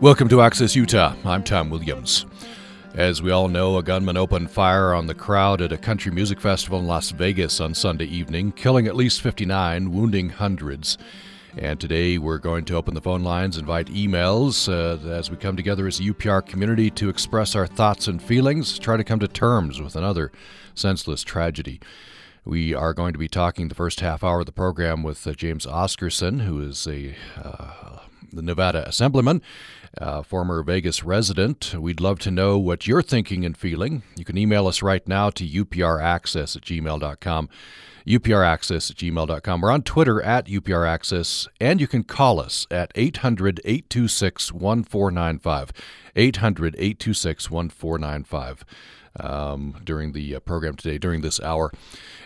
Welcome to Access Utah. I'm Tom Williams. As we all know, a gunman opened fire on the crowd at a country music festival in Las Vegas on Sunday evening, killing at least 59, wounding hundreds. And today we're going to open the phone lines, invite emails uh, as we come together as a UPR community to express our thoughts and feelings, try to come to terms with another senseless tragedy. We are going to be talking the first half hour of the program with uh, James Oscarson, who is a uh, the Nevada Assemblyman, former Vegas resident. We'd love to know what you're thinking and feeling. You can email us right now to upraccess at gmail.com. upraccess at gmail.com. We're on Twitter at upraccess, and you can call us at 800 826 1495. 800 826 1495 um, during the uh, program today, during this hour.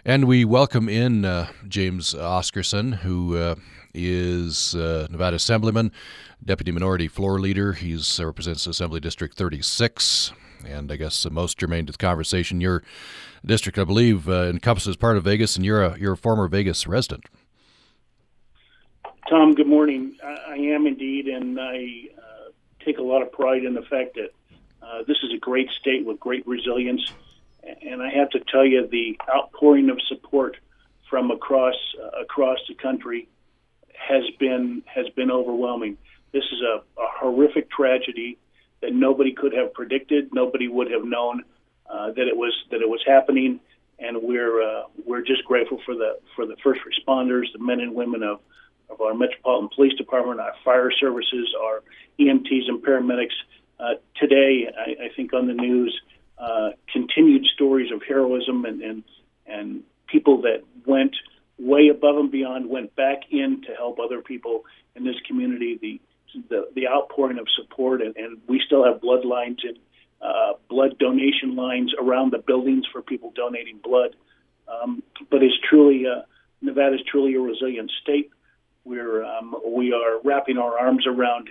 And we welcome in uh, James Oscarson, who uh, is uh, Nevada Assemblyman, Deputy Minority Floor Leader. He uh, represents Assembly District 36. And I guess the most germane to the conversation, your district, I believe, uh, encompasses part of Vegas, and you're a, you're a former Vegas resident. Tom, good morning. I, am indeed, and I uh, take a lot of pride in the fact that uh, this is a great state with great resilience. And I have to tell you, the outpouring of support from across uh, across the country has been has been overwhelming. This is a, a horrific tragedy that nobody could have predicted. Nobody would have known uh, that it was that it was happening, and we're uh, we're just grateful for the for the first responders, the men and women of of our Metropolitan Police Department, our fire services, our EMTs and paramedics. Uh, today, I, I think on the news, uh, continued stories of heroism and, and and people that went way above and beyond, went back in to help other people in this community. The the, the outpouring of support, and, and we still have blood lines and uh, blood donation lines around the buildings for people donating blood. Um, but it's truly uh, Nevada is truly a resilient state. We're um, we are wrapping our arms around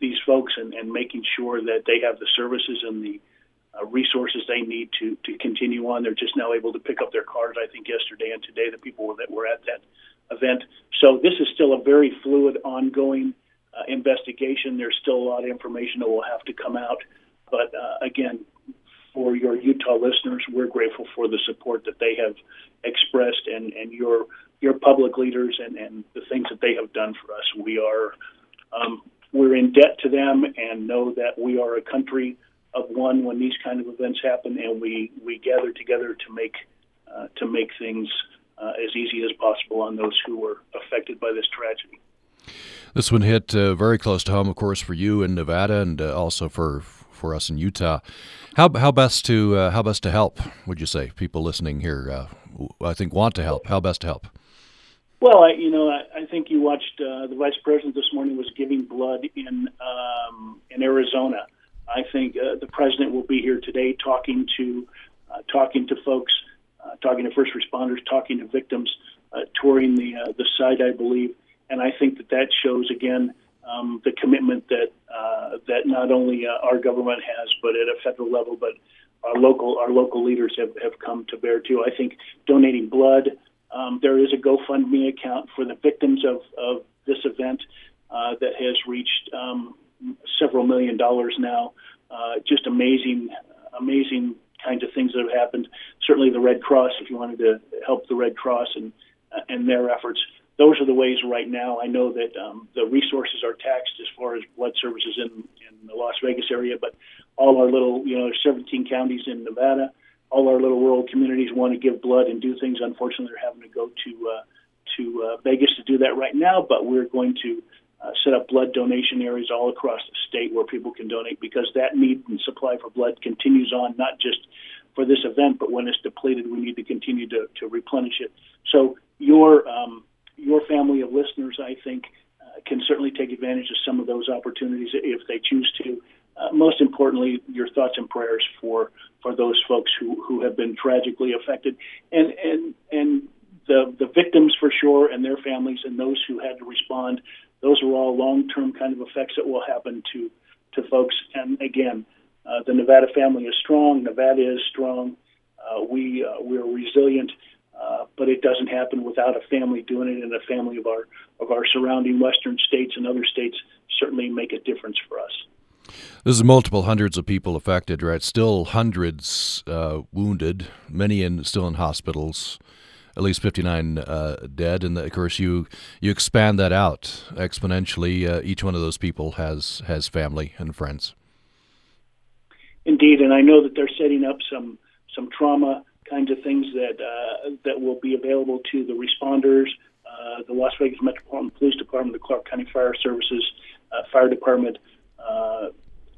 these folks and, and making sure that they have the services and the uh, resources they need to to continue on. They're just now able to pick up their cars. I think yesterday and today the people that were at that event. So this is still a very fluid, ongoing uh, investigation. There's still a lot of information that will have to come out. But uh, again, for your Utah listeners, we're grateful for the support that they have expressed and, and your your public leaders and, and the things that they have done for us. We are um, we're in debt to them and know that we are a country of one when these kind of events happen, and we, we gather together to make uh, to make things uh, as easy as possible on those who were affected by this tragedy. This one hit uh, very close to home, of course, for you in Nevada, and uh, also for for us in Utah. How how best to uh, how best to help? Would you say people listening here, uh, I think, want to help? How best to help? Well, I, you know, I, I think you watched uh, the vice president this morning was giving blood in um, in Arizona. I think uh, the president will be here today talking to talking to folks, talking to first responders, talking to victims, touring the the site, I believe and I think that that shows again um, the commitment that uh, that not only uh, our government has, but at a federal level, but our local our local leaders have, have come to bear too. I think donating blood. Um, there is a GoFundMe account for the victims of, of this event uh, that has reached um, several million dollars now. Uh, just amazing, amazing kinds of things that have happened. Certainly, the Red Cross, if you wanted to help the Red Cross and and their efforts those are the ways right now. I know that um, the resources are taxed as far as blood services in, in the Las Vegas area, but all our little, you know, there's 17 counties in Nevada. All our little rural communities want to give blood and do things. Unfortunately, they're having to go to uh, to uh, Vegas to do that right now. But we're going to uh, set up blood donation areas all across the state where people can donate because that need and supply for blood continues on, not just for this event, but when it's depleted, we need to continue to, to replenish it. So your um, your family of listeners, I think, uh, can certainly take advantage of some of those opportunities if they choose to. Uh, most importantly, your thoughts and prayers for for those folks who, who have been tragically affected, and and and the the victims for sure, and their families, and those who had to respond. Those are all long term kind of effects that will happen to to folks. And again, uh, the Nevada family is strong. Nevada is strong. Uh, we uh, we're resilient. Uh, but it doesn't happen without a family doing it, and a family of our of our surrounding western states and other states certainly make a difference for us. This is multiple hundreds of people affected, right? Still hundreds uh, wounded, many in still in hospitals. At least 59 uh, dead, and of course you you expand that out exponentially. Uh, each one of those people has has family and friends. Indeed, and I know that they're setting up some some trauma kinds of things that uh, that will be available to the responders, uh, the Las Vegas Metropolitan Police Department, the Clark County Fire Services, uh, Fire Department, uh,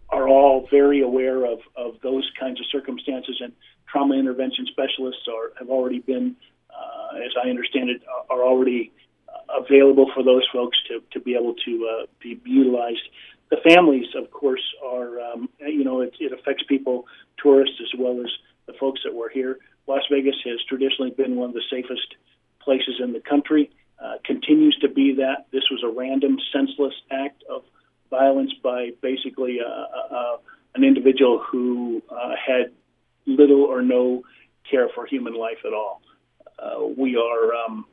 are all very aware of, of those kinds of circumstances, and trauma intervention specialists are have already been, uh, as I understand it, are already available for those folks to, to be able to uh, be utilized. The families, of course, are um, you know it, it affects people, tourists as well as the folks that were here. Las Vegas has traditionally been one of the safest places in the country. Uh, continues to be that. This was a random, senseless act of violence by basically uh, uh, uh, an individual who uh, had little or no care for human life at all. Uh, we are um,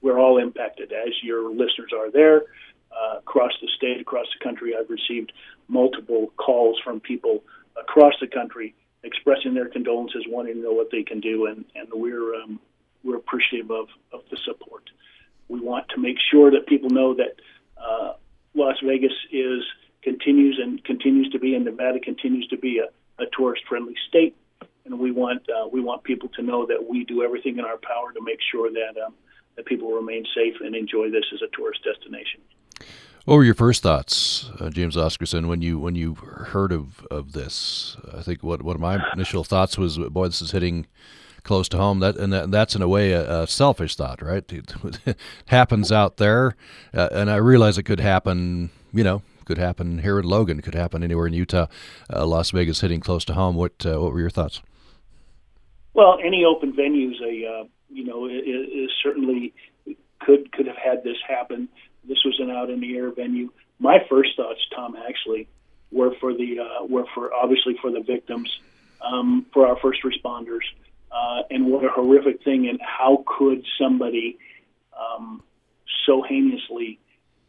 we're all impacted, as your listeners are there. Uh, across the state, across the country, I've received multiple calls from people across the country expressing their condolences, wanting to know what they can do, and, and we're um, we're appreciative of, of the support. We want to make sure that people know that uh, Las Vegas is continues and continues to be, and Nevada continues to be a, a tourist-friendly state, and we want uh, we want people to know that we do everything in our power to make sure that um, that people remain safe and enjoy this as a tourist destination. What were your first thoughts, uh, James Oscarson, when you when you heard of, of this? I think what one of my initial thoughts was, boy, this is hitting close to home. That and that, that's in a way a, a selfish thought, right? It happens out there, uh, and I realize it could happen. You know, could happen here in Logan, could happen anywhere in Utah. Uh, Las Vegas hitting close to home. What uh, what were your thoughts? Well, any open venues, a uh, you know, certainly could could have had this happen. This was an out in the air venue. My first thoughts, Tom, actually, were for the uh, were for obviously for the victims, um, for our first responders, uh, and what a horrific thing. And how could somebody um, so heinously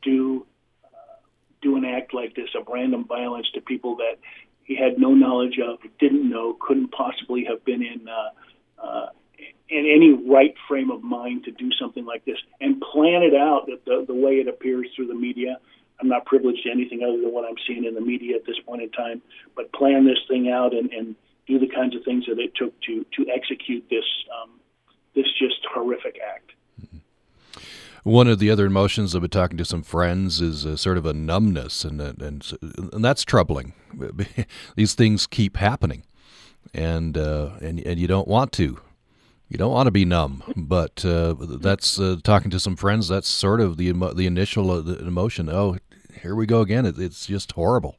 do uh, do an act like this of random violence to people that he had no knowledge of, didn't know, couldn't possibly have been in uh, uh, in any right frame of mind to do something like this and plan it out the, the way it appears through the media. I'm not privileged to anything other than what I'm seeing in the media at this point in time, but plan this thing out and, and do the kinds of things that it took to to execute this um, this just horrific act. One of the other emotions I've been talking to some friends is a sort of a numbness, and and and that's troubling. These things keep happening, and uh, and and you don't want to you don't want to be numb, but uh, that's uh, talking to some friends. That's sort of the the initial uh, the emotion. Oh, here we go again. It, it's just horrible.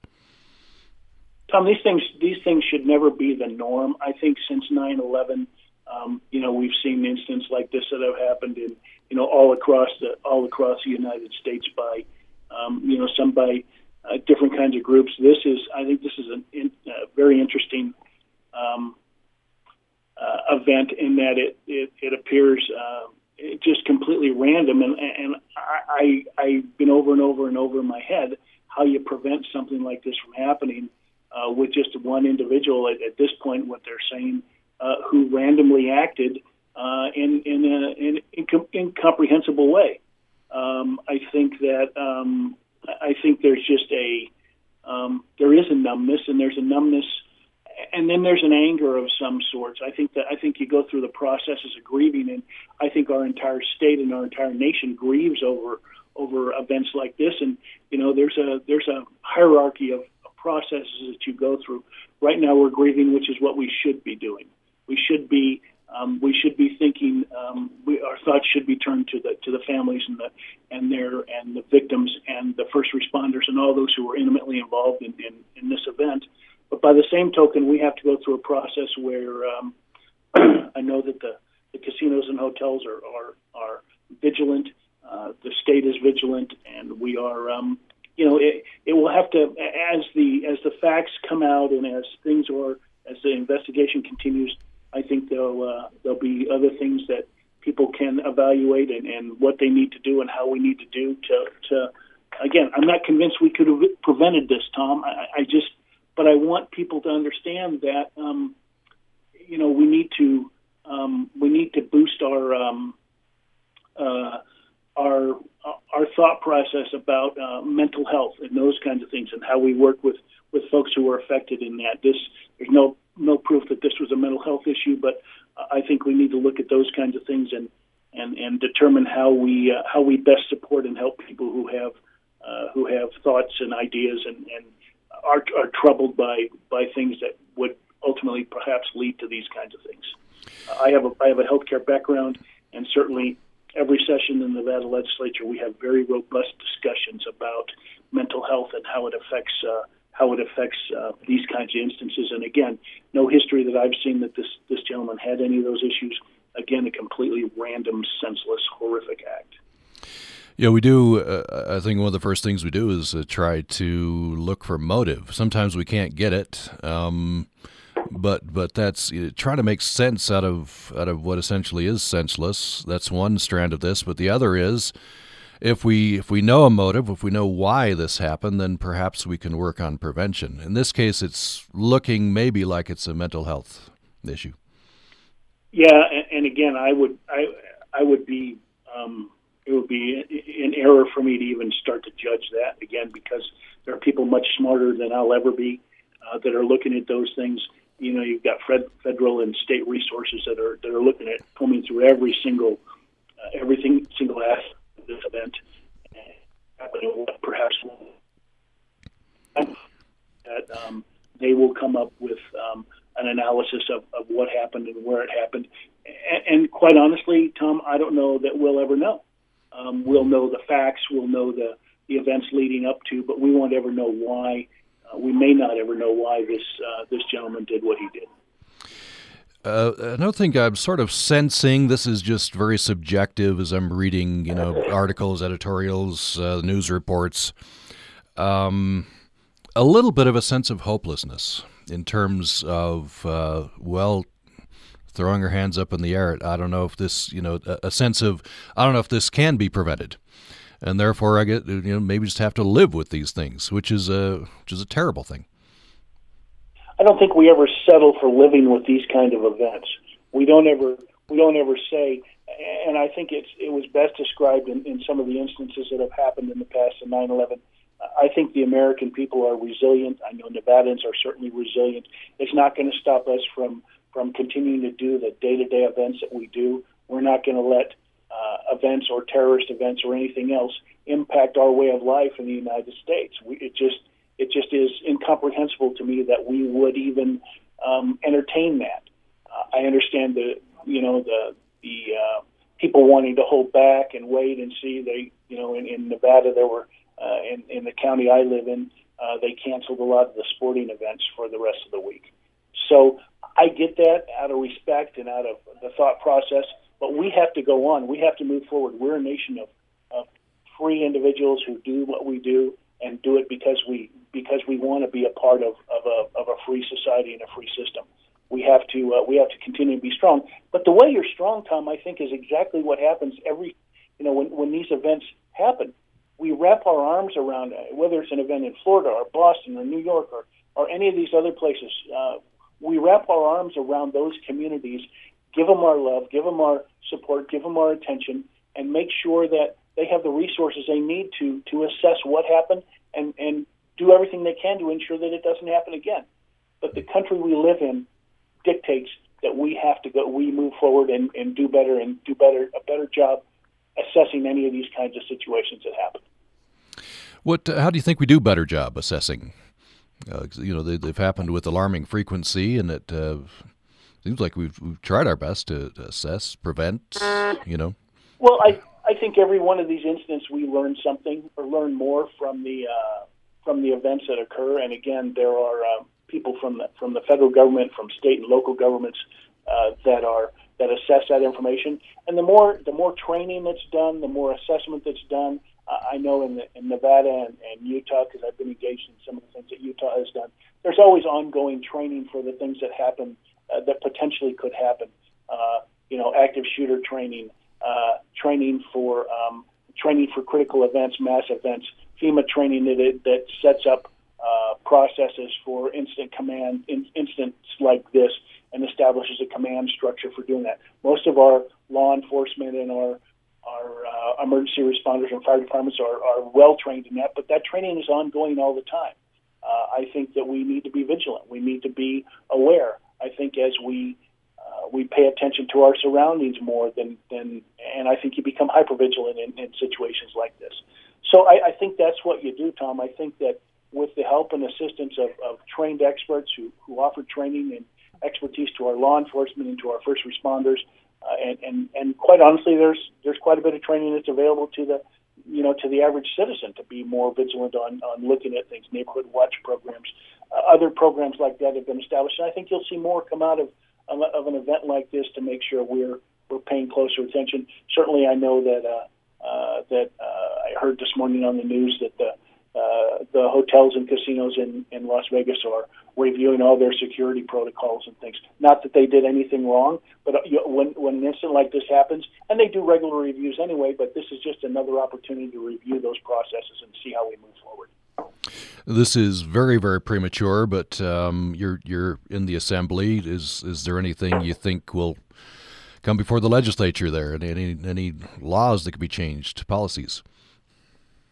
Tom, these things these things should never be the norm. I think since 9/11, um, you know, we've seen instances like this that have happened in you know all across the all across the United States by um, you know some by uh, different kinds of groups. This is I think this is a in, uh, very interesting. Um, uh, event in that it it, it appears uh, it just completely random and and I, I I've been over and over and over in my head how you prevent something like this from happening uh, with just one individual at, at this point what they're saying uh, who randomly acted uh, in in an in, in, incomprehensible way. Um, I think that um, I think there's just a um, there is a numbness and there's a numbness and then there's an anger of some sorts. I think that I think you go through the processes of grieving, and I think our entire state and our entire nation grieves over over events like this. And you know, there's a there's a hierarchy of, processes that you go through. Right now, we're grieving, which is what we should be doing. We should be um, we should be thinking. Um, we, our thoughts should be turned to the to the families and the and their and the victims and the first responders and all those who were intimately involved in, in, in this event. But by the same token, we have to go through a process where um, I know that the, the casinos and hotels are are, are vigilant. Uh, the state is vigilant, and we are. Um, you know, it, it will have to as the as the facts come out and as things are as the investigation continues. I think there'll uh, there'll be other things that people can evaluate and, and what they need to do and how we need to do to, to again, I'm not convinced we could have prevented this, Tom. I, I just, but I want people to understand that, um, you know, we need to um, we need to boost our um, uh, our our thought process about uh, mental health and those kinds of things, and how we work with with folks who are affected in that. This there's no no proof that this was a mental health issue, but I think we need to look at those kinds of things and and and determine how we uh, how we best support and help people who have uh, who have thoughts and ideas and, and are, are troubled by by things that would ultimately perhaps lead to these kinds of things. I have a I have a healthcare background, and certainly every session in the Nevada legislature we have very robust discussions about mental health and how it affects uh, how it affects uh, these kinds of instances. And again, no history that I've seen that this this gentleman had any of those issues. Again, a completely random, senseless, horrific act. Yeah, we do. Uh, I think one of the first things we do is uh, try to look for motive. Sometimes we can't get it, um, but but that's uh, try to make sense out of out of what essentially is senseless. That's one strand of this, but the other is if we if we know a motive, if we know why this happened, then perhaps we can work on prevention. In this case, it's looking maybe like it's a mental health issue. Yeah, and, and again, I would I I would be. Um, it would be an error for me to even start to judge that again because there are people much smarter than I'll ever be uh, that are looking at those things. You know, you've got fed, federal and state resources that are that are looking at combing through every single uh, everything single aspect of this event. And perhaps that um, they will come up with um, an analysis of, of what happened and where it happened. And, and quite honestly, Tom, I don't know that we'll ever know. Um, we'll know the facts, we'll know the, the events leading up to, but we won't ever know why. Uh, we may not ever know why this uh, this gentleman did what he did. Uh, another thing I'm sort of sensing, this is just very subjective as I'm reading, you know, articles, editorials, uh, news reports. Um, a little bit of a sense of hopelessness in terms of, uh, well, throwing her hands up in the air. I don't know if this, you know, a, sense of, I don't know if this can be prevented, and therefore I get, you know, maybe just have to live with these things, which is a, which is a terrible thing. I don't think we ever settle for living with these kind of events. We don't ever, we don't ever say, and I think it's, it was best described in, in some of the instances that have happened in the past in 9/11. I think the American people are resilient. I know Nevadans are certainly resilient. It's not going to stop us from from continuing to do the day to day events that we do. We're not going to let uh, events or terrorist events or anything else impact our way of life in the United States. We, it just it just is incomprehensible to me that we would even um, entertain that. Uh, I understand the you know the the uh, people wanting to hold back and wait and see. They you know in, in Nevada there were uh, in in the county I live in uh, they canceled a lot of the sporting events for the rest of the week. So I get that out of respect and out of the thought process, but we have to go on. We have to move forward. We're a nation of, of free individuals who do what we do and do it because we because we want to be a part of, of a of a free society and a free system. We have to uh, we have to continue to be strong. But the way you're strong, Tom, I think is exactly what happens every you know when when these events happen. We wrap our arms around it, whether it's an event in Florida or Boston or New York or or any of these other places. Uh, we wrap our arms around those communities, give them our love, give them our support, give them our attention, and make sure that they have the resources they need to to assess what happened and and do everything they can to ensure that it doesn't happen again. But the country we live in dictates that we have to go, we move forward and, and do better and do better a better job assessing any of these kinds of situations that happen. What? How do you think we do better job assessing uh, you know, they, have happened with alarming frequency, and it uh, seems like we've, we've tried our best to, to, assess, prevent. You know. Well, I I think every one of these incidents we learn something or learn more from the uh, from the events that occur. And again, there are uh, people from the from the federal government, from state and local governments uh, that are that assess that information. And the more the more training that's done, the more assessment that's done, I know in, the, in Nevada and, and Utah, because I've been engaged in some of the things that Utah has done, there's always ongoing training for the things that happen uh, that potentially could happen. Uh, you know, active shooter training, uh, training for um, training for critical events, mass events, FEMA training that that sets up uh, processes for instant command in, incidents like this and establishes a command structure for doing that. Most of our law enforcement and our our uh, emergency responders and fire departments are, are well trained in that, but that training is ongoing all the time. Uh, I think that we need to be vigilant. We need to be aware. I think as we uh, we pay attention to our surroundings more than, than and I think you become hyper vigilant in, in situations like this. So I, I think that's what you do, Tom. I think that with the help and assistance of, of trained experts who, who offer training and expertise to our law enforcement and to our first responders, and, and and quite honestly, there's there's quite a bit of training that's available to the you know to the average citizen to be more vigilant on on looking at things. Neighborhood watch programs, uh, other programs like that have been established, and I think you'll see more come out of of an event like this to make sure we're we're paying closer attention. Certainly, I know that uh, uh, that uh, I heard this morning on the news that the uh, the hotels and casinos in, in Las Vegas are reviewing all their security protocols and things. Not that they did anything wrong, but when when an incident like this happens, and they do regular reviews anyway, but this is just another opportunity to review those processes and see how we move forward. This is very very premature, but um, you're you're in the assembly. Is is there anything you think will come before the legislature there? Any any laws that could be changed, policies?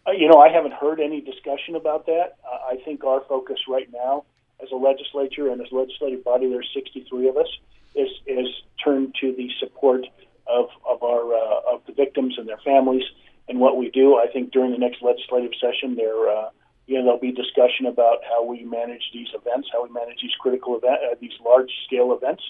Uh, you know, I haven't heard any discussion about that. Uh, I think our focus right now, as a legislature and as a legislative body, there's 63 of us, is is turned to the support of of our uh, of the victims and their families and what we do. I think during the next legislative session, there uh, you know there'll be discussion about how we manage these events, how we manage these critical event, uh, these large scale events,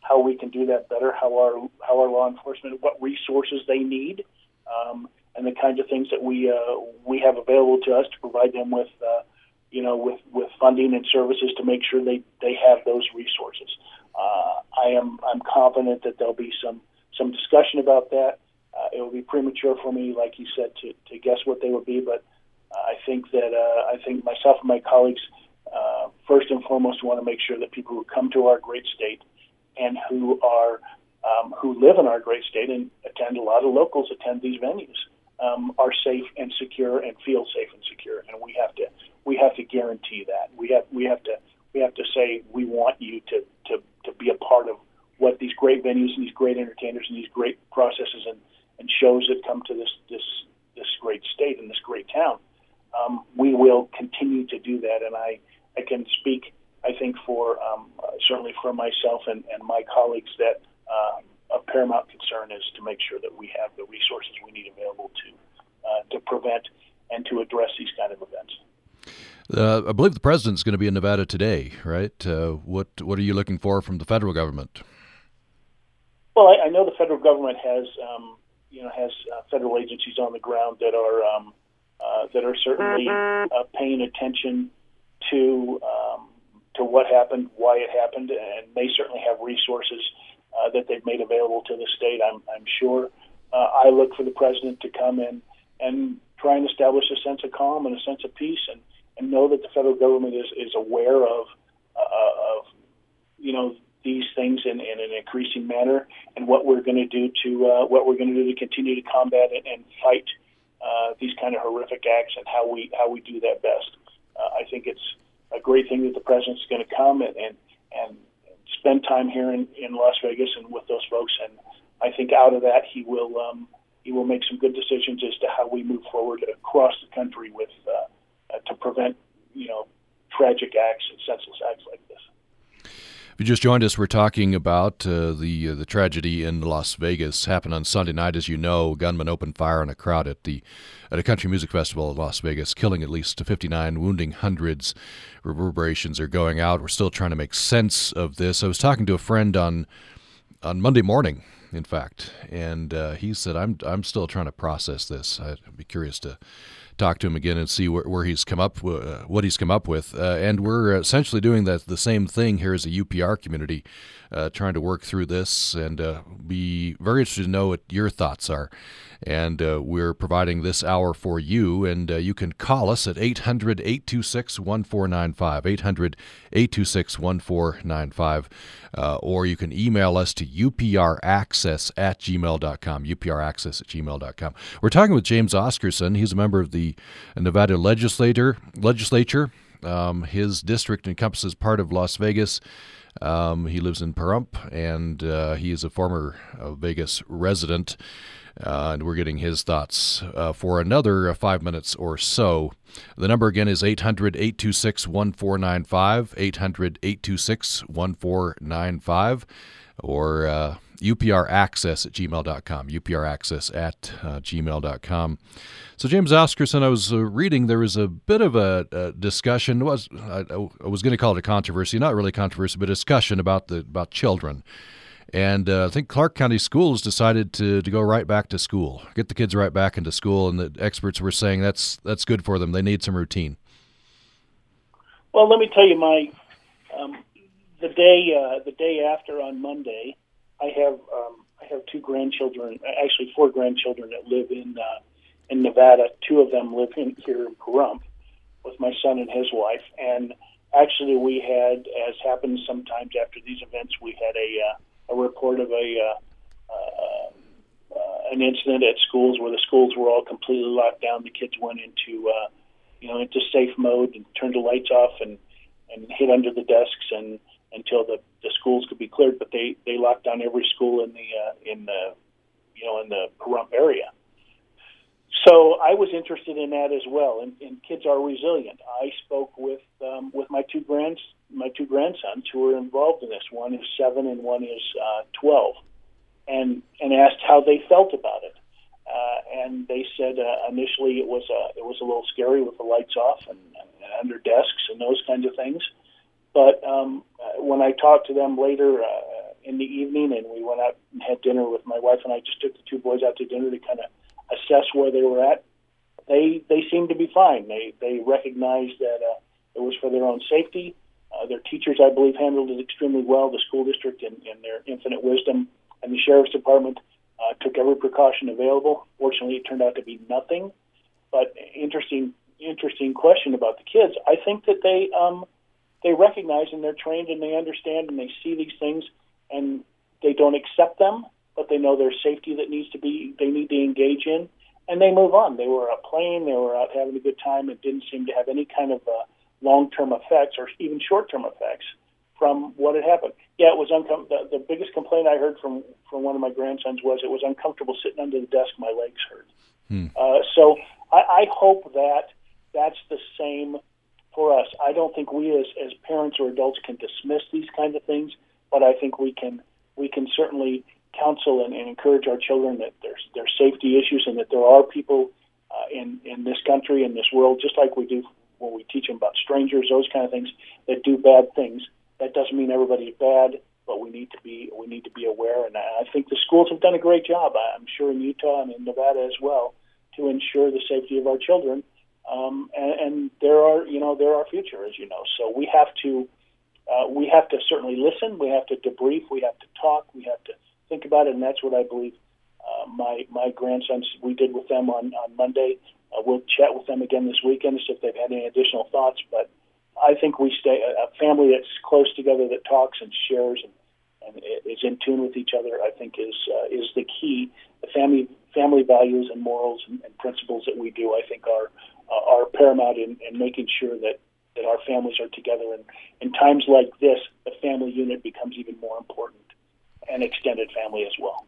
how we can do that better, how our how our law enforcement, what resources they need. Um, and the kinds of things that we uh, we have available to us to provide them with, uh, you know, with, with funding and services to make sure they, they have those resources. Uh, I am I'm confident that there'll be some some discussion about that. Uh, it will be premature for me, like you said, to, to guess what they will be, but I think that uh, I think myself and my colleagues uh, first and foremost want to make sure that people who come to our great state and who are um, who live in our great state and attend a lot of locals attend these venues um, are safe and secure and feel safe and secure. And we have to we have to guarantee that. We have we have to we have to say we want you to to, to be a part of what these great venues and these great entertainers and these great processes and, and shows that come to this this this great state and this great town. Um, we will continue to do that, and I I can speak I think for um, uh, certainly for myself and, and my colleagues that uh, of paramount concern is to make sure that we have the resources we need available to uh, to prevent and to address these kind of events. Uh, I believe the president's going to be in Nevada today, right? Uh, what what are you looking for from the federal government? Well, I, I know the federal government has um, you know has uh, federal agencies on the ground that are um, uh, that are certainly uh, paying attention to um, to what happened, why it happened, and they certainly have resources uh, that they've made available to the state. I'm, I'm sure. Uh, I look for the president to come in and try and establish a sense of calm and a sense of peace, and, and know that the federal government is, is aware of uh, of you know these things in, in an increasing manner, and what we're going to do to uh, what we're going to do to continue to combat it and fight uh, these kind of horrific acts, and how we how we do that best. Uh, I think it's a great thing that the president's going to come and and, and spend time here in, in Las Vegas and with those folks. And I think out of that, he will um, he will make some good decisions as to how we move forward across the country with uh, uh, to prevent you know tragic acts and senseless acts like this. You just joined us, we're talking about uh, the uh, the tragedy in Las Vegas. Happened on Sunday night, as you know. gunmen opened fire on a crowd at the at a country music festival in Las Vegas, killing at least 59, wounding hundreds. Reverberations are going out. We're still trying to make sense of this. I was talking to a friend on on Monday morning, in fact, and uh, he said, "I'm I'm still trying to process this. I'd be curious to." Talk to him again and see where, where he's come up, uh, what he's come up with. Uh, and we're essentially doing that the same thing here as a UPR community, uh, trying to work through this and uh, be very interested to know what your thoughts are. And uh, we're providing this hour for you, and uh, you can call us at 800 826 1495. 800 826 1495. Or you can email us to upraccess at gmail.com. upraccess at gmail.com. We're talking with James Oscarson. He's a member of the Nevada legislator, legislature. Um, his district encompasses part of Las Vegas. Um, he lives in Pahrump, and uh, he is a former uh, Vegas resident. Uh, and we're getting his thoughts uh, for another uh, five minutes or so. The number again is 800 826 1495, 800 826 1495, or uh, upraccess at gmail.com, upraccess at uh, gmail.com. So, James Oscarson, I was uh, reading, there was a bit of a, a discussion, was I, I was going to call it a controversy, not really controversy, but a discussion about, the, about children. And uh, I think Clark County Schools decided to, to go right back to school, get the kids right back into school, and the experts were saying that's that's good for them. They need some routine. Well, let me tell you, my um, the day uh, the day after on Monday, I have um, I have two grandchildren, actually four grandchildren that live in uh, in Nevada. Two of them live in here in Pahrump with my son and his wife, and actually we had, as happens sometimes after these events, we had a uh, a report of a uh, uh, uh, an incident at schools where the schools were all completely locked down. The kids went into uh, you know into safe mode and turned the lights off and and hid under the desks and until the the schools could be cleared. But they they locked down every school in the uh, in the you know in the Pahrump area. So I was interested in that as well, and, and kids are resilient. I spoke with um, with my two grands my two grandsons who are involved in this. One is seven and one is uh, twelve, and and asked how they felt about it. Uh, and they said uh, initially it was a it was a little scary with the lights off and, and under desks and those kinds of things. But um, uh, when I talked to them later uh, in the evening, and we went out and had dinner with my wife and I, just took the two boys out to dinner to kind of assess where they were at. They they seemed to be fine. They they recognized that uh, it was for their own safety. Uh, their teachers, I believe, handled it extremely well. The school district, in, in their infinite wisdom, and the sheriff's department uh, took every precaution available. Fortunately, it turned out to be nothing. But interesting, interesting question about the kids. I think that they um, they recognize and they're trained and they understand and they see these things and they don't accept them, but they know there's safety that needs to be they need to engage in, and they move on. They were out playing, they were out having a good time. It didn't seem to have any kind of uh, long-term effects or even short-term effects from what had happened. Yeah, it was uncomfortable. The, the biggest complaint I heard from from one of my grandsons was it was uncomfortable sitting under the desk. My legs hurt. Hmm. Uh, so I, I hope that that's the same for us. I don't think we as as parents or adults can dismiss these kinds of things, but I think we can we can certainly counsel and, and encourage our children that there's there's safety issues and that there are people uh, in in this country in this world just like we do when we teach them about strangers, those kind of things that do bad things. That doesn't mean everybody's bad, but we need to be we need to be aware. And I think the schools have done a great job. I'm sure in Utah and in Nevada as well to ensure the safety of our children. Um, and, and there are you know they're future, as you know. So we have to uh, we have to certainly listen. We have to debrief. We have to talk. We have to think about it, and that's what I believe. Uh, my my grandsons we did with them on on Monday. Uh, we'll chat with them again this weekend see if they've had any additional thoughts. But I think we stay a family that's close together, that talks and shares and, and is in tune with each other. I think is uh, is the key. The family family values and morals and, and principles that we do, I think, are uh, are paramount in, in making sure that that our families are together. And in times like this, the family unit becomes even more important, and extended family as well.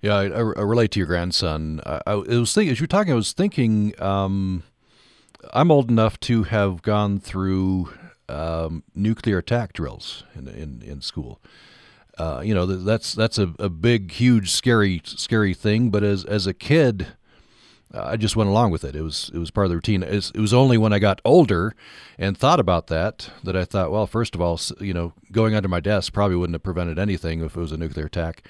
Yeah, I, I, relate to your grandson. I, I was thinking as you were talking, I was thinking um, I'm old enough to have gone through um, nuclear attack drills in in, in school. Uh, you know, that's that's a, a big, huge, scary, scary thing. But as as a kid, I just went along with it. It was it was part of the routine. It was only when I got older and thought about that that I thought, well, first of all, you know, going under my desk probably wouldn't have prevented anything if it was a nuclear attack.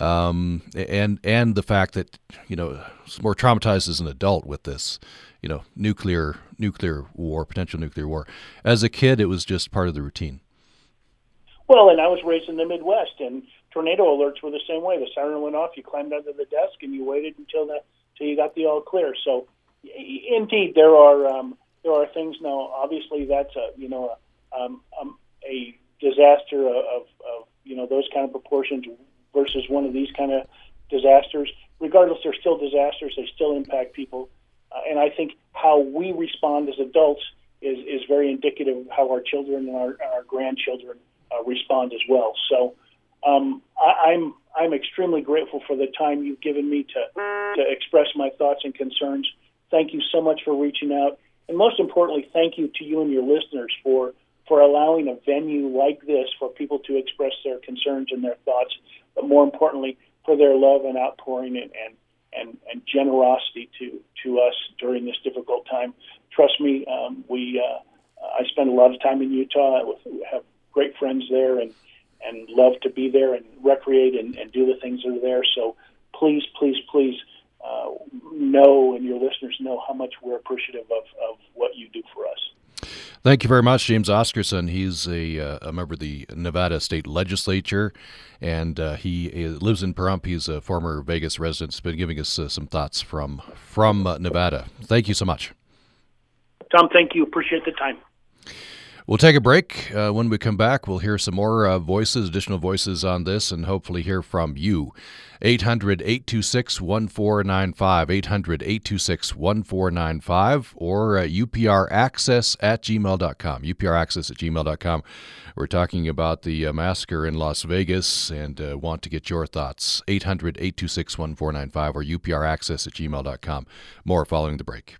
um, and and the fact that you know more traumatized as an adult with this, you know, nuclear nuclear war, potential nuclear war. As a kid, it was just part of the routine. Well, and I was raised in the Midwest, and tornado alerts were the same way. The siren went off, you climbed under the desk, and you waited until the until you got the all clear. So, indeed, there are um, there are things now. Obviously, that's a you know a, um, um, a disaster of, of you know those kind of proportions versus one of these kind of disasters. Regardless, they're still disasters. They still impact people, uh, and I think how we respond as adults is is very indicative of how our children and our, our grandchildren uh, respond as well. So. Um, I, I'm I'm extremely grateful for the time you've given me to to express my thoughts and concerns. Thank you so much for reaching out, and most importantly, thank you to you and your listeners for for allowing a venue like this for people to express their concerns and their thoughts, but more importantly, for their love and outpouring and and and, and generosity to to us during this difficult time. Trust me, um, we uh, I spend a lot of time in Utah. We have great friends there, and and love to be there and recreate and, and do the things that are there. So please, please, please uh, know and your listeners know how much we're appreciative of, of what you do for us. Thank you very much, James Oscarson. He's a, uh, a member of the Nevada State Legislature, and uh, he lives in Pahrump. He's a former Vegas resident. He's been giving us uh, some thoughts from from uh, Nevada. Thank you so much, Tom. Thank you. Appreciate the time. We'll take a break. Uh, when we come back, we'll hear some more uh, voices, additional voices on this, and hopefully hear from you. 800 826 1495, 800 826 1495, or uh, upraccess at gmail.com. upraccess at gmail.com. We're talking about the uh, massacre in Las Vegas and uh, want to get your thoughts. 800 826 1495 or upraccess at gmail.com. More following the break.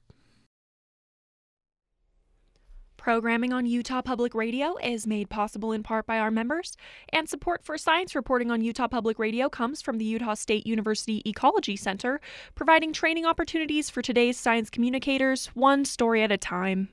Programming on Utah Public Radio is made possible in part by our members, and support for science reporting on Utah Public Radio comes from the Utah State University Ecology Center, providing training opportunities for today's science communicators, one story at a time.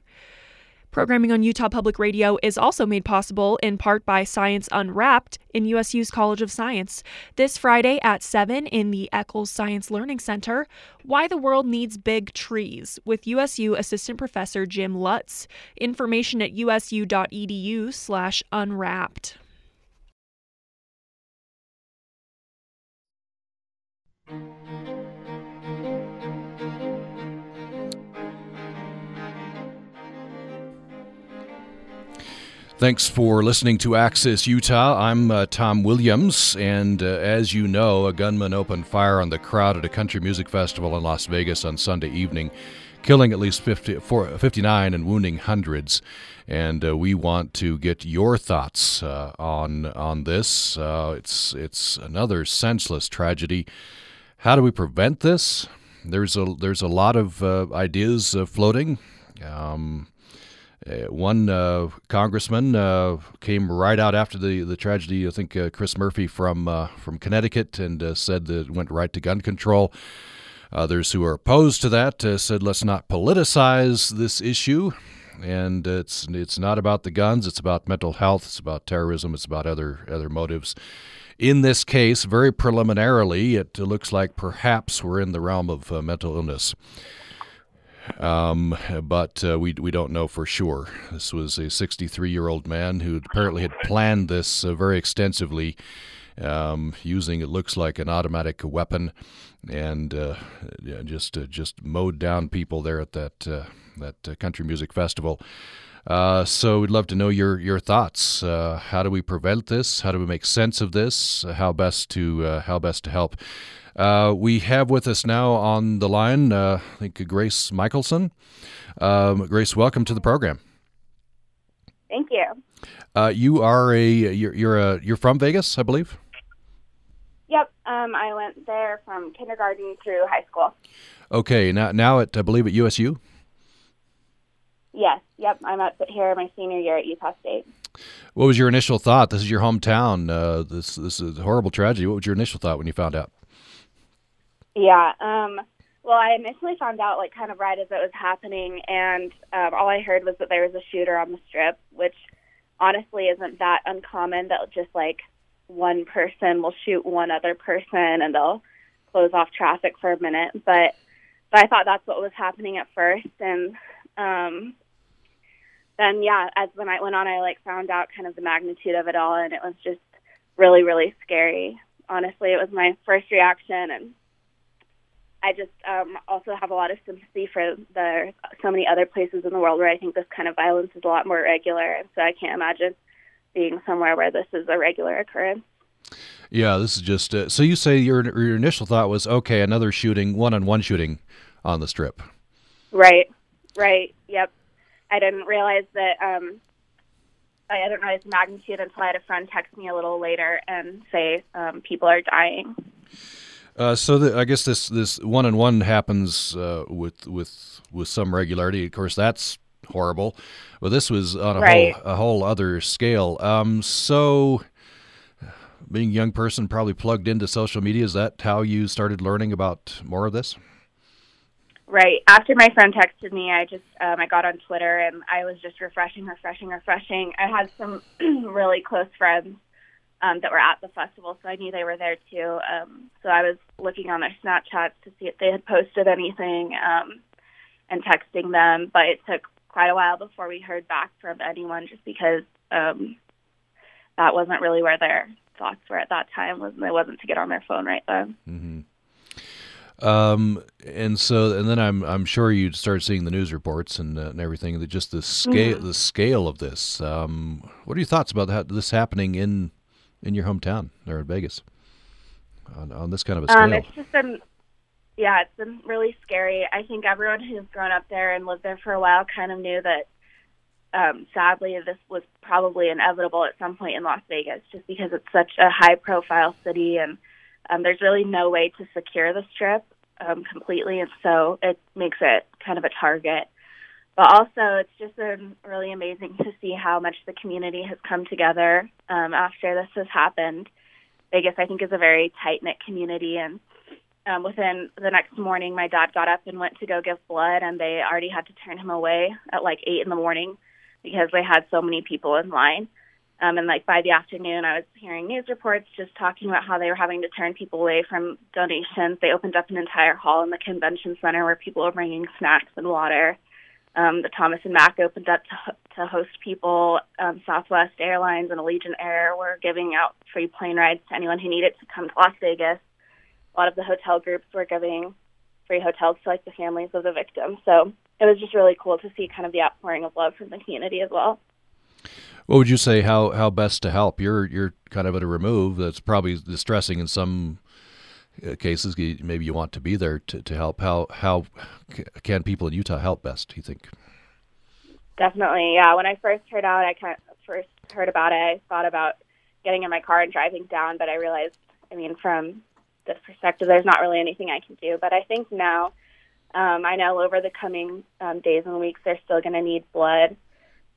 Programming on Utah Public Radio is also made possible in part by Science Unwrapped in USU's College of Science. This Friday at 7 in the Eccles Science Learning Center, Why the World Needs Big Trees with USU Assistant Professor Jim Lutz. Information at usu.edu slash unwrapped. Thanks for listening to Access Utah. I'm uh, Tom Williams, and uh, as you know, a gunman opened fire on the crowd at a country music festival in Las Vegas on Sunday evening, killing at least 50, 59 and wounding hundreds. And uh, we want to get your thoughts uh, on on this. Uh, it's it's another senseless tragedy. How do we prevent this? There's a there's a lot of uh, ideas floating. Um, uh, one uh, congressman uh, came right out after the, the tragedy. I think uh, Chris Murphy from uh, from Connecticut and uh, said that it went right to gun control. Others who are opposed to that said, "Let's not politicize this issue." And it's it's not about the guns. It's about mental health. It's about terrorism. It's about other other motives. In this case, very preliminarily, it looks like perhaps we're in the realm of mental illness. Um, but uh, we we don't know for sure. This was a 63 year old man who apparently had planned this uh, very extensively, um, using it looks like an automatic weapon, and uh, just uh, just mowed down people there at that uh, that uh, country music festival. So we'd love to know your your thoughts. how do we prevent this? How do we make sense of this? how best to how best to help? Uh, we have with us now on the line, uh, I think, Grace Michelson. Um, Grace, welcome to the program. Thank you. Uh, you are a you're you're a you're from Vegas, I believe. Yep, um, I went there from kindergarten through high school. Okay, now now at I believe at USU. Yes, yep, I'm up here my senior year at Utah State. What was your initial thought? This is your hometown. Uh, this this is a horrible tragedy. What was your initial thought when you found out? Yeah. Um, well, I initially found out like kind of right as it was happening, and um, all I heard was that there was a shooter on the strip, which honestly isn't that uncommon. That just like one person will shoot one other person and they'll close off traffic for a minute. But but I thought that's what was happening at first, and um, then yeah, as the night went on, I like found out kind of the magnitude of it all, and it was just really really scary. Honestly, it was my first reaction, and I just um, also have a lot of sympathy for the so many other places in the world where I think this kind of violence is a lot more regular, and so I can't imagine being somewhere where this is a regular occurrence. Yeah, this is just uh, so you say your your initial thought was okay, another shooting, one-on-one shooting on the strip. Right, right, yep. I didn't realize that. Um, I didn't realize the magnitude until I had a friend text me a little later and say um, people are dying. Uh, so the, I guess this this one on one happens uh, with with with some regularity. Of course, that's horrible. But this was on a right. whole a whole other scale. Um, so being a young person, probably plugged into social media. Is that how you started learning about more of this? Right. After my friend texted me, I just um, I got on Twitter and I was just refreshing, refreshing, refreshing. I had some really close friends um, that were at the festival, so I knew they were there too. Um, so I was looking on their Snapchats to see if they had posted anything um, and texting them. But it took quite a while before we heard back from anyone, just because um, that wasn't really where their thoughts were at that time. Was it wasn't to get on their phone right then. Mm-hmm. Um, and so, and then I'm I'm sure you'd start seeing the news reports and, uh, and everything. That just the scale Mm-hmm. the scale of this. Um, what are your thoughts about that, this happening in in your hometown there in Vegas on, on this kind of a scale? Um, it's just been, yeah, it's been really scary. I think everyone who's grown up there and lived there for a while kind of knew that. Um, sadly, this was probably inevitable at some point in Las Vegas, just because it's such a high-profile city, and um, there's really no way to secure the strip um, completely, and so it makes it kind of a target. But also, it's just been really amazing to see how much the community has come together um, after this has happened. Vegas, I think, is a very tight knit community, and um, within the next morning, my dad got up and went to go give blood, and they already had to turn him away at like eight in the morning because they had so many people in line. Um, and like by the afternoon, I was hearing news reports just talking about how they were having to turn people away from donations. They opened up an entire hall in the convention center where people were bringing snacks and water. Um, the Thomas and Mack opened up to, to host people. Um, Southwest Airlines and Allegiant Air were giving out free plane rides to anyone who needed to come to Las Vegas. A lot of the hotel groups were giving free hotels to like the families of the victims. So it was just really cool to see kind of the outpouring of love from the community as well. What would you say? How how best to help? You're you're kind of at a remove. That's probably distressing in some uh, cases. Maybe you want to be there to, to help. How how can people in Utah help best? Do you think? Definitely, yeah. When I first heard out, I kind of first heard about it. I thought about getting in my car and driving down, but I realized, I mean, from this perspective, there's not really anything I can do. But I think now, um, I know over the coming um, days and weeks, they're still going to need blood.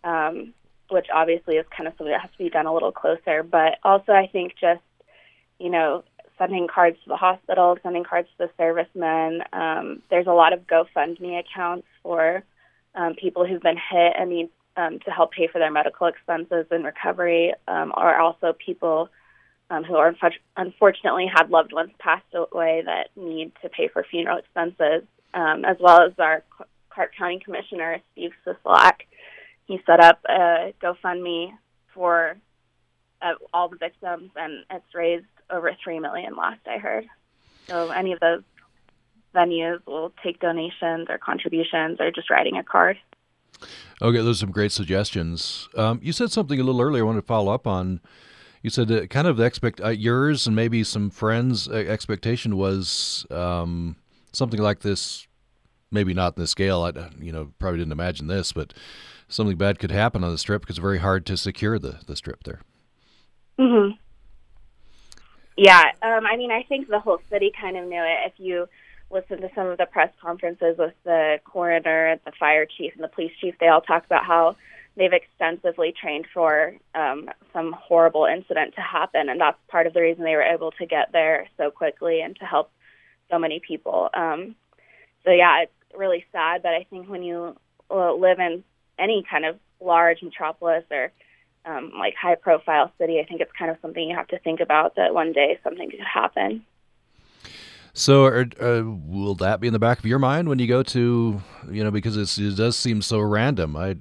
Um, which obviously is kind of something that has to be done a little closer. But also, I think just, you know, sending cards to the hospital, sending cards to the servicemen. Um, there's a lot of GoFundMe accounts for um, people who've been hit and need um, to help pay for their medical expenses and recovery, um, or also people um, who are unfortunately had loved ones passed away that need to pay for funeral expenses, um, as well as our Clark County Commissioner, Steve Sisolak he set up a GoFundMe for uh, all the victims, and it's raised over three million. Last I heard. So any of those venues will take donations or contributions or just writing a card. Okay, those are some great suggestions. Um, you said something a little earlier. I want to follow up on. You said uh, kind of the expect uh, yours and maybe some friends' expectation was um, something like this. Maybe not in the scale. I you know probably didn't imagine this, but something bad could happen on the strip because it's very hard to secure the, the strip there. hmm Yeah, um, I mean, I think the whole city kind of knew it. If you listen to some of the press conferences with the coroner, the fire chief, and the police chief, they all talk about how they've extensively trained for um, some horrible incident to happen, and that's part of the reason they were able to get there so quickly and to help so many people. Um, so yeah, it's really sad, but I think when you uh, live in any kind of large metropolis or um, like high profile city, I think it's kind of something you have to think about that one day something could happen. So, uh, uh, will that be in the back of your mind when you go to, you know, because it does seem so random. I,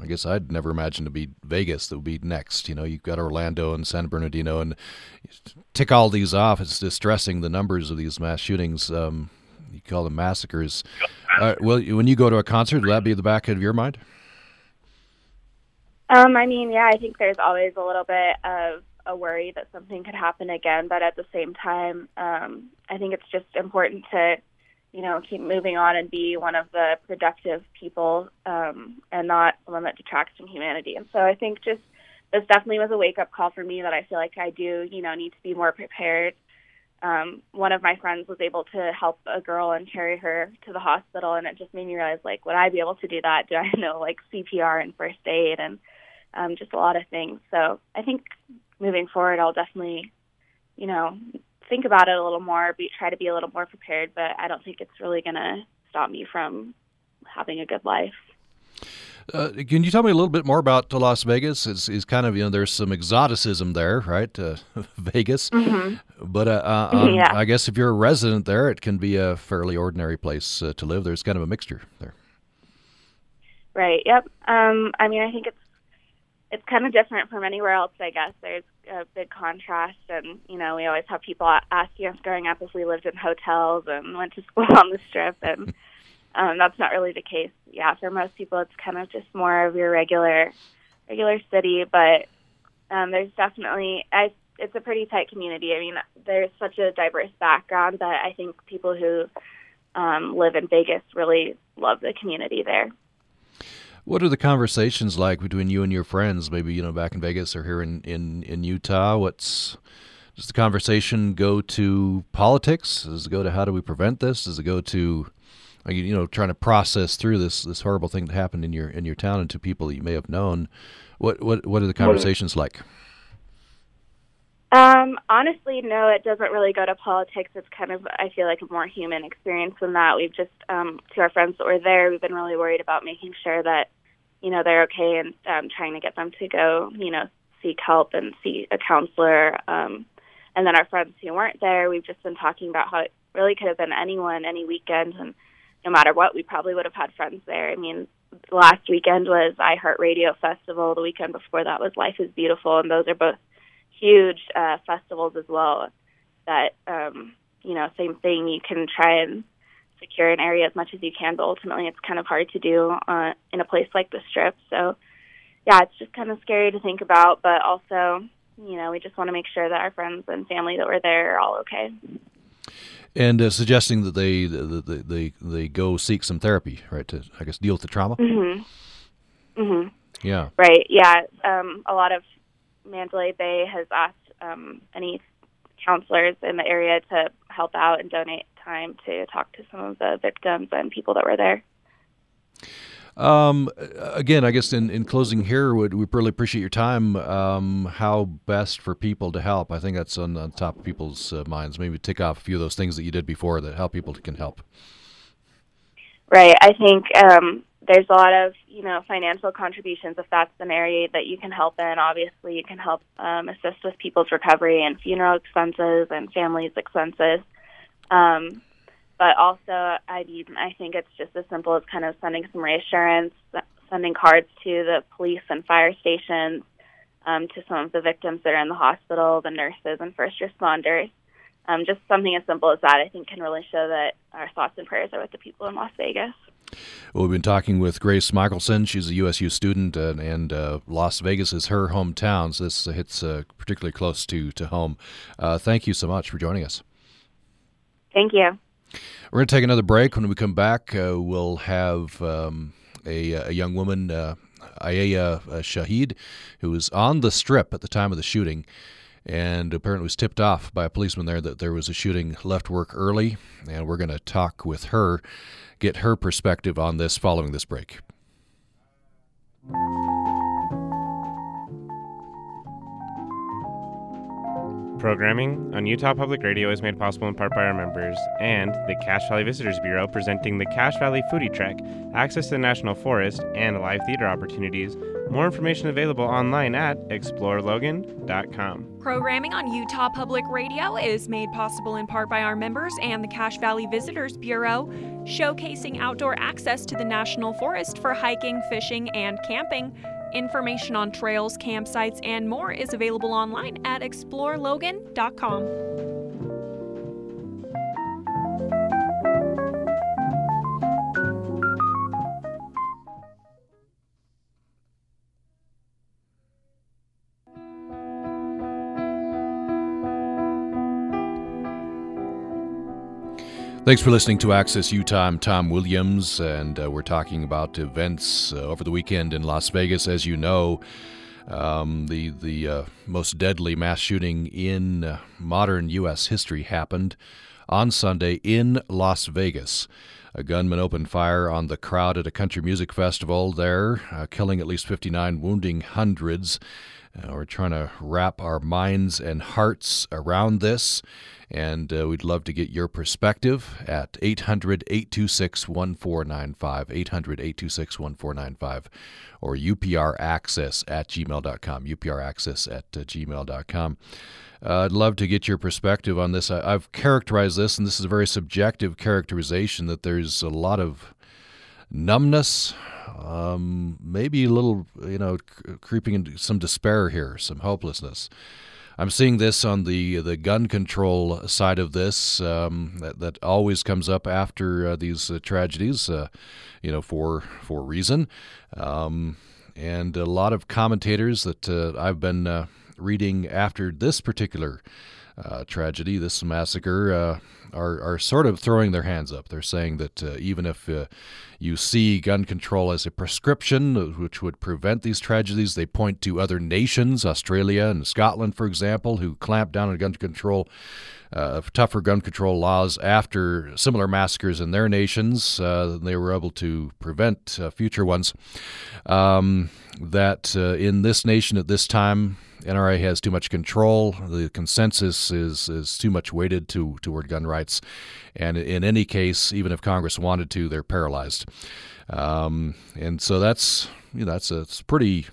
I guess I'd never imagine to be Vegas that would be next. You know, you've got Orlando and San Bernardino, and tick all these off. It's distressing the numbers of these mass shootings. Um, you call them massacres. Uh, well, when you go to a concert, will that be the back of your mind? Um, I mean, yeah, I think there's always a little bit of a worry that something could happen again, but at the same time, um, I think it's just important to, you know, keep moving on and be one of the productive people um, and not someone that detracts from humanity. And so I think just this definitely was a wake up call for me that I feel like I do, you know, need to be more prepared. Um, one of my friends was able to help a girl and carry her to the hospital, and it just made me realize, like, would I be able to do that? Do I know like CPR and first aid and um, just a lot of things. So I think moving forward, I'll definitely, you know, think about it a little more, be, try to be a little more prepared, but I don't think it's really going to stop me from having a good life. Uh, can you tell me a little bit more about Las Vegas? It's, it's kind of you know there's some exoticism there, right? Uh, Vegas, mm-hmm. but uh, uh um, yeah. I guess if you're a resident there, it can be a fairly ordinary place uh, to live. There's kind of a mixture there. Right. Yep. Um, I mean, I think it's it's kind of different from anywhere else, I guess. There's a big contrast, and you know, we always have people asking us growing up if we lived in hotels and went to school on the strip, and um, that's not really the case. Yeah, for most people, it's kind of just more of your regular, regular city. But um, there's definitely, I, it's a pretty tight community. I mean, there's such a diverse background that I think people who um, live in Vegas really love the community there. What are the conversations like between you and your friends? Maybe you know back in Vegas or here in in in Utah. What's does the conversation go to politics? Does it go to how do we prevent this? Does it go to you know trying to process through this this horrible thing that happened in your in your town and to people that you may have known? What what what are the conversations like? Um, honestly, no, it doesn't really go to politics. It's kind of, I feel like, a more human experience than that. We've just, um, to our friends that were there, we've been really worried about making sure that, you know, they're okay and um, trying to get them to go, you know, seek help and see a counselor. Um, and then our friends who weren't there, we've just been talking about how it really could have been anyone, any weekend, and no matter what, we probably would have had friends there. I mean, last weekend was iHeartRadio Festival. The weekend before that was Life is Beautiful, and those are both huge uh, festivals as well. That um, you know, same thing. You can try and secure an area as much as you can, but ultimately, it's kind of hard to do uh, in a place like the Strip. So, yeah, it's just kind of scary to think about, but also, you know, we just want to make sure that our friends and family that were there are all okay. And uh, suggesting that they, they they they go seek some therapy, right? To I guess deal with the trauma. Mhm. Mhm. Yeah. Right. Yeah. Um, a lot of Mandalay Bay has asked um, any counselors in the area to help out and donate time to talk to some of the victims and people that were there. Um, again, I guess in, in closing here, would we really appreciate your time. Um, how best for people to help? I think that's on, on top of people's uh, minds. Maybe tick off a few of those things that you did before that help people can help. Right. I think um, there's a lot of you know financial contributions if that's an area that you can help in obviously you can help um, assist with people's recovery and funeral expenses and families expenses um, but also i mean i think it's just as simple as kind of sending some reassurance sending cards to the police and fire stations um, to some of the victims that are in the hospital the nurses and first responders um, just something as simple as that i think can really show that our thoughts and prayers are with the people in las vegas well, we've been talking with Grace Michelson. She's a USU student, uh, and uh, Las Vegas is her hometown, so this hits uh, particularly close to, to home. Uh, thank you so much for joining us. Thank you. We're going to take another break. When we come back, uh, we'll have um, a, a, young woman, uh, Ayaya Shahid, who was on the strip at the time of the shooting and apparently was tipped off by a policeman there that there was a shooting, left work early, and we're going to talk with her get her perspective on this following this break. Programming on Utah Public Radio is made possible in part by our members and the Cache Valley Visitors Bureau presenting the Cache Valley Foodie Trek, access to the National Forest, and live theater opportunities. More information available online at explorelogan.com. Programming on Utah Public Radio is made possible in part by our members and the Cache Valley Visitors Bureau, showcasing outdoor access to the National Forest for hiking, fishing, and camping. Information on trails, campsites, and more is available online at explorelogan.com. Thanks for listening to Access Utah. I'm Tom Williams, and uh, we're talking about events uh, over the weekend in Las Vegas. As you know, um, the the uh, most deadly mass shooting in uh, modern U.S. history happened on Sunday in Las Vegas. A gunman opened fire on the crowd at a country music festival there, uh, killing at least 59, wounding hundreds. Uh, we're trying to wrap our minds and hearts around this, and uh, we'd love to get your perspective at 800 826 1495, 800 826 1495, or upraccess at gmail.com, upraccess at uh, gmail.com. Uh, I'd love to get your perspective on this. I, I've characterized this, and this is a very subjective characterization, that there's a lot of numbness, um, maybe a little, you know, creeping into some despair here, some hopelessness. I'm seeing this on the the gun control side of this um, that, that always comes up after uh, these uh, tragedies, uh, you know, for for reason, um, and a lot of commentators that uh, I've been uh, reading after this particular uh, tragedy, this massacre, uh, are, are sort of throwing their hands up. They're saying that uh, even if uh, you see gun control as a prescription uh, which would prevent these tragedies, they point to other nations, Australia and Scotland, for example, who clamped down on gun control. Uh, tougher gun control laws after similar massacres in their nations. They were able to prevent future ones. Um, that in this nation at this time, NRA has too much control. The consensus is is too much weighted to toward gun rights, and in any case, even if Congress wanted to, they're paralyzed. Um, and so that's you know that's a pretty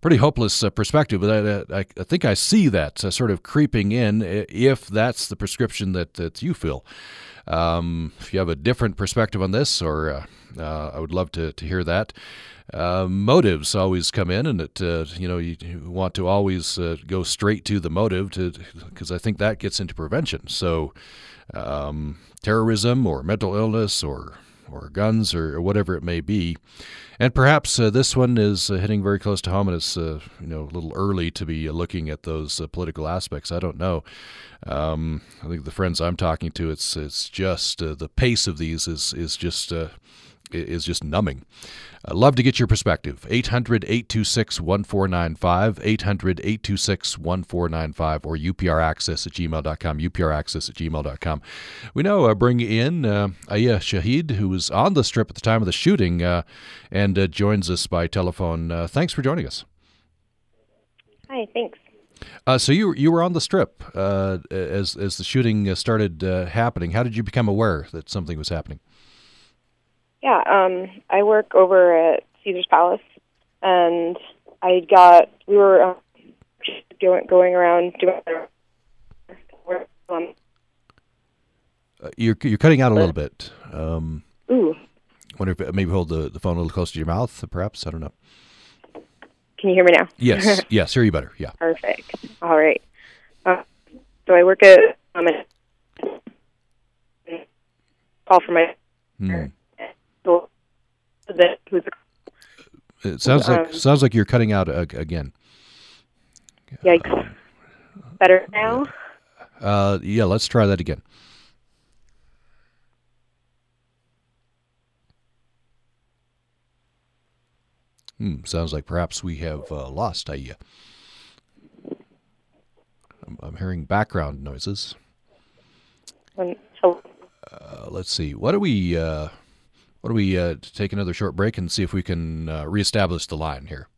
pretty hopeless uh, perspective. But I, I, I, think I see that uh, sort of creeping in. If that's the prescription that that you feel. Um, if you have a different perspective on this, or uh, uh I would love to, to hear that. Uh, motives always come in, and it uh, you know you, you, want to always uh, go straight to the motive to because I think that gets into prevention. So um, terrorism or mental illness or or guns or, whatever it may be, and perhaps uh, this one is uh, hitting very close to home, and it's you know a little early to be looking at those political aspects. I don't know. Um, I think the friends I'm talking to, it's it's just the pace of these is is just is just numbing. I'd love to get your perspective. 800 826 1495, 800 826 1495, or upraccess at gmail.com, upraccess at gmail.com. We now uh, bring in uh, Aya Shahid, who was on the strip at the time of the shooting uh, and uh, joins us by telephone. Uh, thanks for joining us. Hi, thanks. Uh, so you you were on the strip uh, as as the shooting started uh, happening. How did you become aware that something was happening? Yeah, um, I work over at Caesars Palace, and I got we were um, going going around doing. Um, uh, you're you're cutting out a little bit. Um, Ooh. Wonder if maybe hold the, the phone a little closer to your mouth, perhaps. I don't know. Can you hear me now? Yes. yes. Hear you better. Yeah. Perfect. All right. Uh, so I work at um, call for my. Hmm that it sounds like um, sounds like you're cutting out uh, again. Yikes! Better now. Uh, yeah, let's try that again. Hmm, sounds like perhaps we have uh, lost Aya. I'm, I'm, hearing background noises. Uh, let's see. What do we? Uh, why do we uh, take another short break and see if we can uh, reestablish the line here?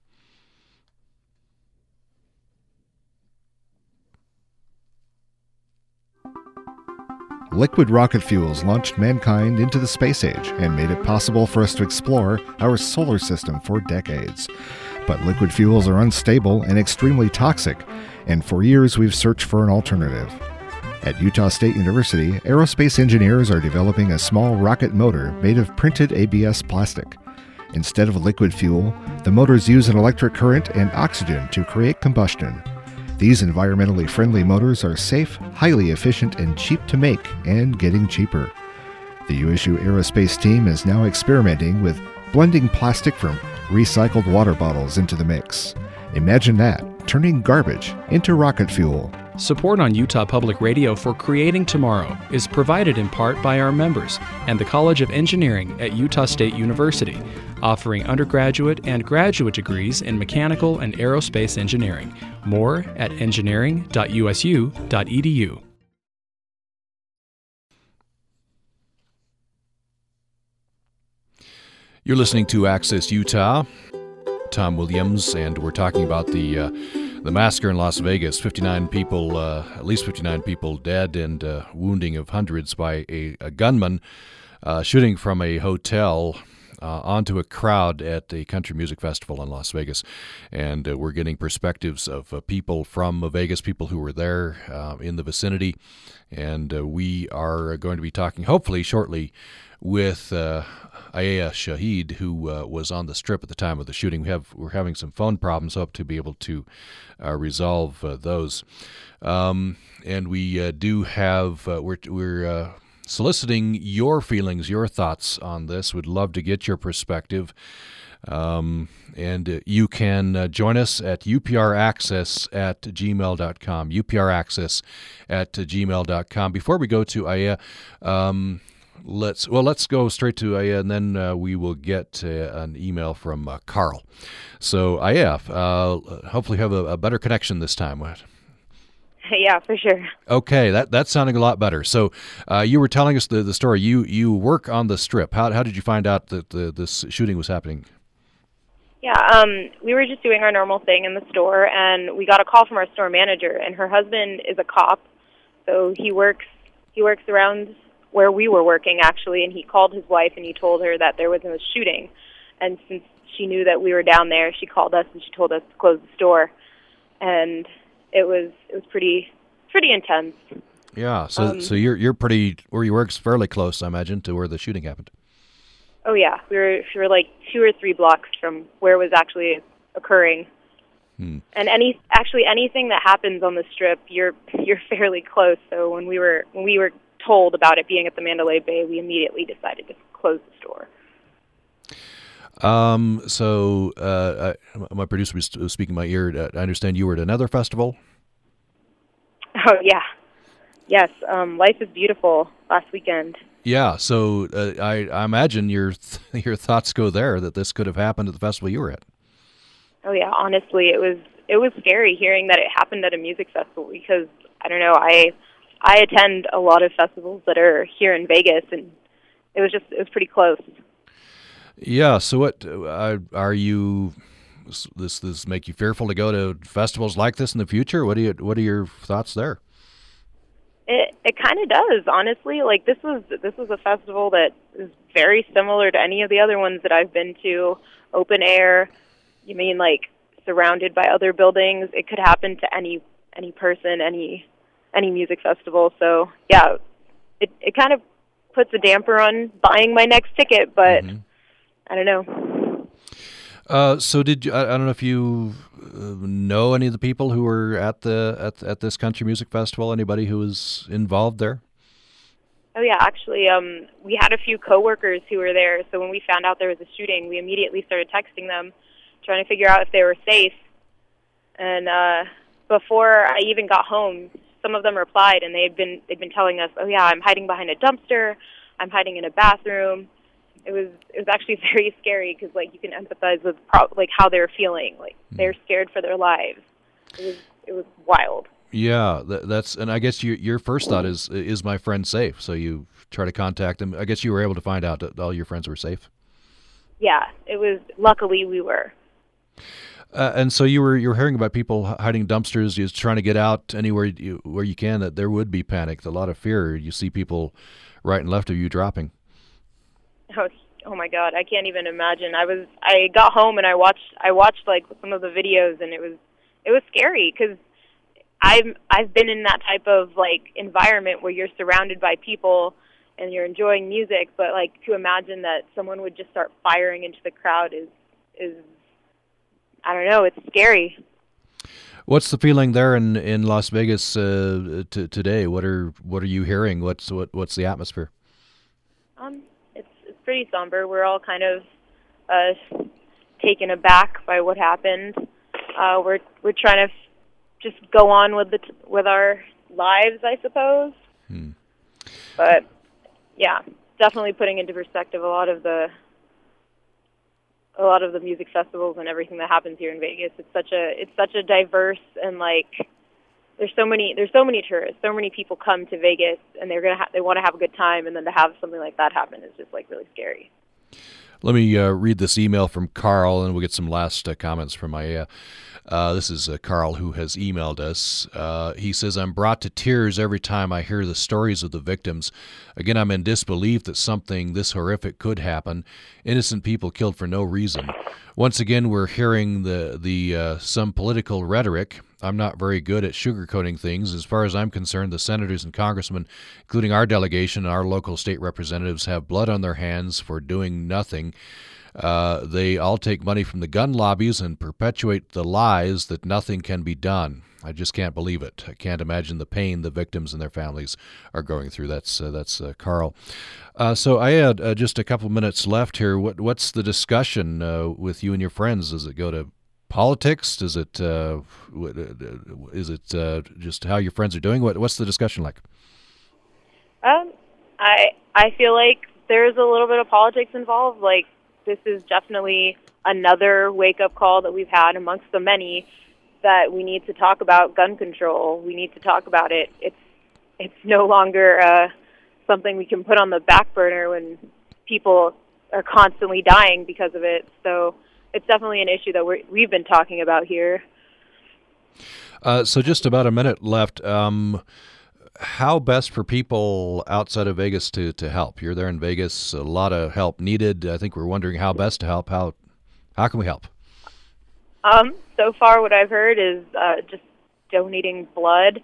Liquid rocket fuels launched mankind into the space age and made it possible for us to explore our solar system for decades. But liquid fuels are unstable and extremely toxic, and for years we've searched for an alternative. At Utah State University, aerospace engineers are developing a small rocket motor made of printed ABS plastic. Instead of liquid fuel, the motors use an electric current and oxygen to create combustion. These environmentally friendly motors are safe, highly efficient, and cheap to make, and getting cheaper. The USU Aerospace team is now experimenting with blending plastic from recycled water bottles into the mix. Imagine that, turning garbage into rocket fuel. Support on Utah Public Radio for Creating Tomorrow is provided in part by our members and the College of Engineering at Utah State University, offering undergraduate and graduate degrees in mechanical and aerospace engineering. More at engineering.usu.edu. You're listening to Access Utah. Tom Williams, and we're talking about the uh, the massacre in Las Vegas. 59 people, uh, at least 59 people dead, and uh, wounding of hundreds by a, a gunman uh, shooting from a hotel. Uh, onto a crowd at a country music festival in Las Vegas. And uh, we're getting perspectives of people from Vegas, people who were there in the vicinity. And we are going to be talking, hopefully, shortly with uh, Aya Shahid, who uh, was on the strip at the time of the shooting. We have we're having some phone problems. Hope to be able to uh, resolve uh, those. Um, and we uh, do have uh, we're we're soliciting your feelings, your thoughts on this. Would love to get your perspective. Um, and you can uh, join us at upraccess at gmail.com. upraccess at gmail.com. Before we go to Aya, um, let's well let's go straight to Aya, and then uh, we will get uh, an email from uh, Carl. So Aya, uh, hopefully have a, a, better connection this time. Yeah, for sure. Okay, that that's sounding a lot better. So uh, you were telling us the, the story. You you work on the strip. How how did you find out that the, this shooting was happening? Yeah, um, we were just doing our normal thing in the store, and we got a call from our store manager. And her husband is a cop, so he works he works around where we were working actually, and he called his wife and he told her that there was a shooting. And since she knew that we were down there, she called us and she told us to close the store. And it was it was pretty pretty intense. Yeah, so um, so you're you're pretty where you work's fairly close, I imagine, to where the shooting happened. Oh yeah, we were we were like two or three blocks from where it was actually occurring. Hmm. And any actually anything that happens on the strip, you're you're fairly close. So when we were when we were told about it being at the Mandalay Bay, we immediately decided to close the store. Um, so uh, I, my producer was speaking my ear. Uh, I understand you were at another festival. Oh yeah, yes. Um, Life is beautiful last weekend. Yeah. So uh, I, I imagine your th- your thoughts go there that this could have happened at the festival you were at. Oh yeah. Honestly, it was it was scary hearing that it happened at a music festival because I don't know I I attend a lot of festivals that are here in Vegas, and it was just it was pretty close. Yeah. So, what uh, are you? This this make you fearful to go to festivals like this in the future? What do you What are your thoughts there? It it kind of does, honestly. Like this was this was a festival that is very similar to any of the other ones that I've been to. Open air. You mean like surrounded by other buildings? It could happen to any any person, any any music festival. So yeah, it it kind of puts a damper on buying my next ticket, but mm-hmm. I don't know. Uh, so did you? I, I, don't know if you uh, know any of the people who were at the at at this country music festival. Anybody who was involved there? Oh yeah, actually, um, we had a few coworkers who were there. So when we found out there was a shooting, we immediately started texting them, trying to figure out if they were safe. And uh, before I even got home, some of them replied and they'd been they'd been telling us, "Oh yeah, I'm hiding behind a dumpster. I'm hiding in a bathroom." It was it was actually very scary because like you can empathize with pro- like how they're feeling. Like mm. they're scared for their lives. It was it was wild. Yeah, that, that's and I guess you, your first thought is is my friend safe? So you try to contact them. I guess you were able to find out that all your friends were safe. Yeah, it was. Luckily, we were. Uh, and so you were you were hearing about people hiding dumpsters, just trying to get out anywhere you, where you can. That there would be panic, a lot of fear. You see people right and left of you dropping. Oh, oh my God, I can't even imagine. I was I got home and I watched I watched like some of the videos and it was it was scary because I've I've been in that type of like environment where you're surrounded by people and you're enjoying music, but like to imagine that someone would just start firing into the crowd is is I don't know, it's scary. What's the feeling there in in Las Vegas uh, t- today? What are what are you hearing? What's what what's the atmosphere? Um, pretty somber. We're all kind of uh, taken aback by what happened. Uh, we're we're trying to just go on with the t- with our lives, I suppose. Hmm. But yeah, definitely putting into perspective a lot of the a lot of the music festivals and everything that happens here in Vegas. It's such a it's such a diverse and like there's so many there's so many tourists, so many people come to Vegas and they're gonna ha- they want to have a good time, and then to have something like that happen is just like really scary. Let me uh, read this email from Carl, and we'll get some last uh, comments from Aya. Uh, this is uh, Carl who has emailed us. Uh, he says, I'm brought to tears every time I hear the stories of the victims. Again, I'm in disbelief that something this horrific could happen. Innocent people killed for no reason. Once again, we're hearing the, the uh, some political rhetoric. I'm not very good at sugarcoating things. As far as I'm concerned, the senators and congressmen, including our delegation and our local state representatives, have blood on their hands for doing nothing. Uh, they all take money from the gun lobbies and perpetuate the lies that nothing can be done. I just can't believe it. I can't imagine the pain the victims and their families are going through. That's uh, that's uh, Carl. Uh, so I had uh, just a couple minutes left here. What what's the discussion uh, with you and your friends? Does it go to politics? Is it uh, is it uh, just how your friends are doing? What what's the discussion like? Um, I I feel like there's a little bit of politics involved. Like this is definitely another wake up call that we've had amongst the many that we need to talk about gun control. We need to talk about it. It's it's no longer uh, something we can put on the back burner when people are constantly dying because of it. So it's definitely an issue that we we've been talking about here. Uh, so just about a minute left. Um, how best for people outside of Vegas to, to help? You're there in Vegas, a lot of help needed. I think we're wondering how best to help. How how can we help? Um, so far, what I've heard is uh, just donating blood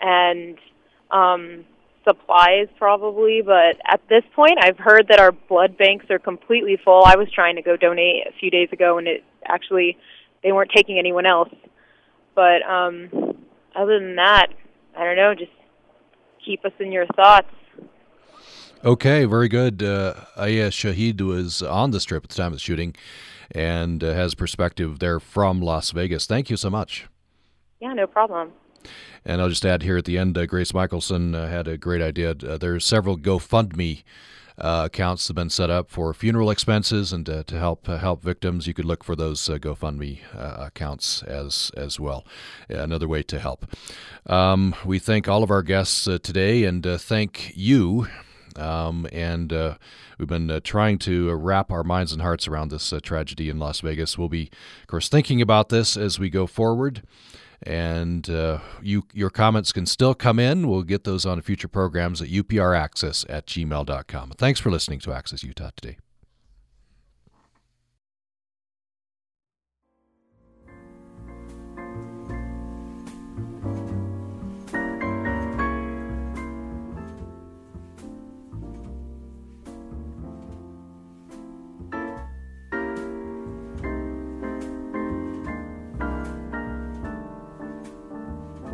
and um, supplies probably, but at this point, I've heard that our blood banks are completely full. I was trying to go donate a few days ago, and it actually they weren't taking anyone else. But um, other than that, I don't know. Just keep us in your thoughts. Okay, very good. Uh, Aya Shahid was on the strip at the time of the shooting and uh, has perspective there from Las Vegas. Thank you so much. Yeah, no problem. And I'll just add here at the end, uh, Grace Michelson uh, had a great idea. Uh, there's several GoFundMe uh, accounts that have been set up for funeral expenses and uh, to help uh, help victims. You could look for those uh, GoFundMe uh, accounts as as well. Another way to help. Um, we thank all of our guests today and thank you. Um, and we've been trying to wrap our minds and hearts around this tragedy in Las Vegas. We'll be, of course, thinking about this as we go forward. And uh, you, your comments can still come in. We'll get those on future programs at upraccess at gmail.com. Thanks for listening to Access Utah today.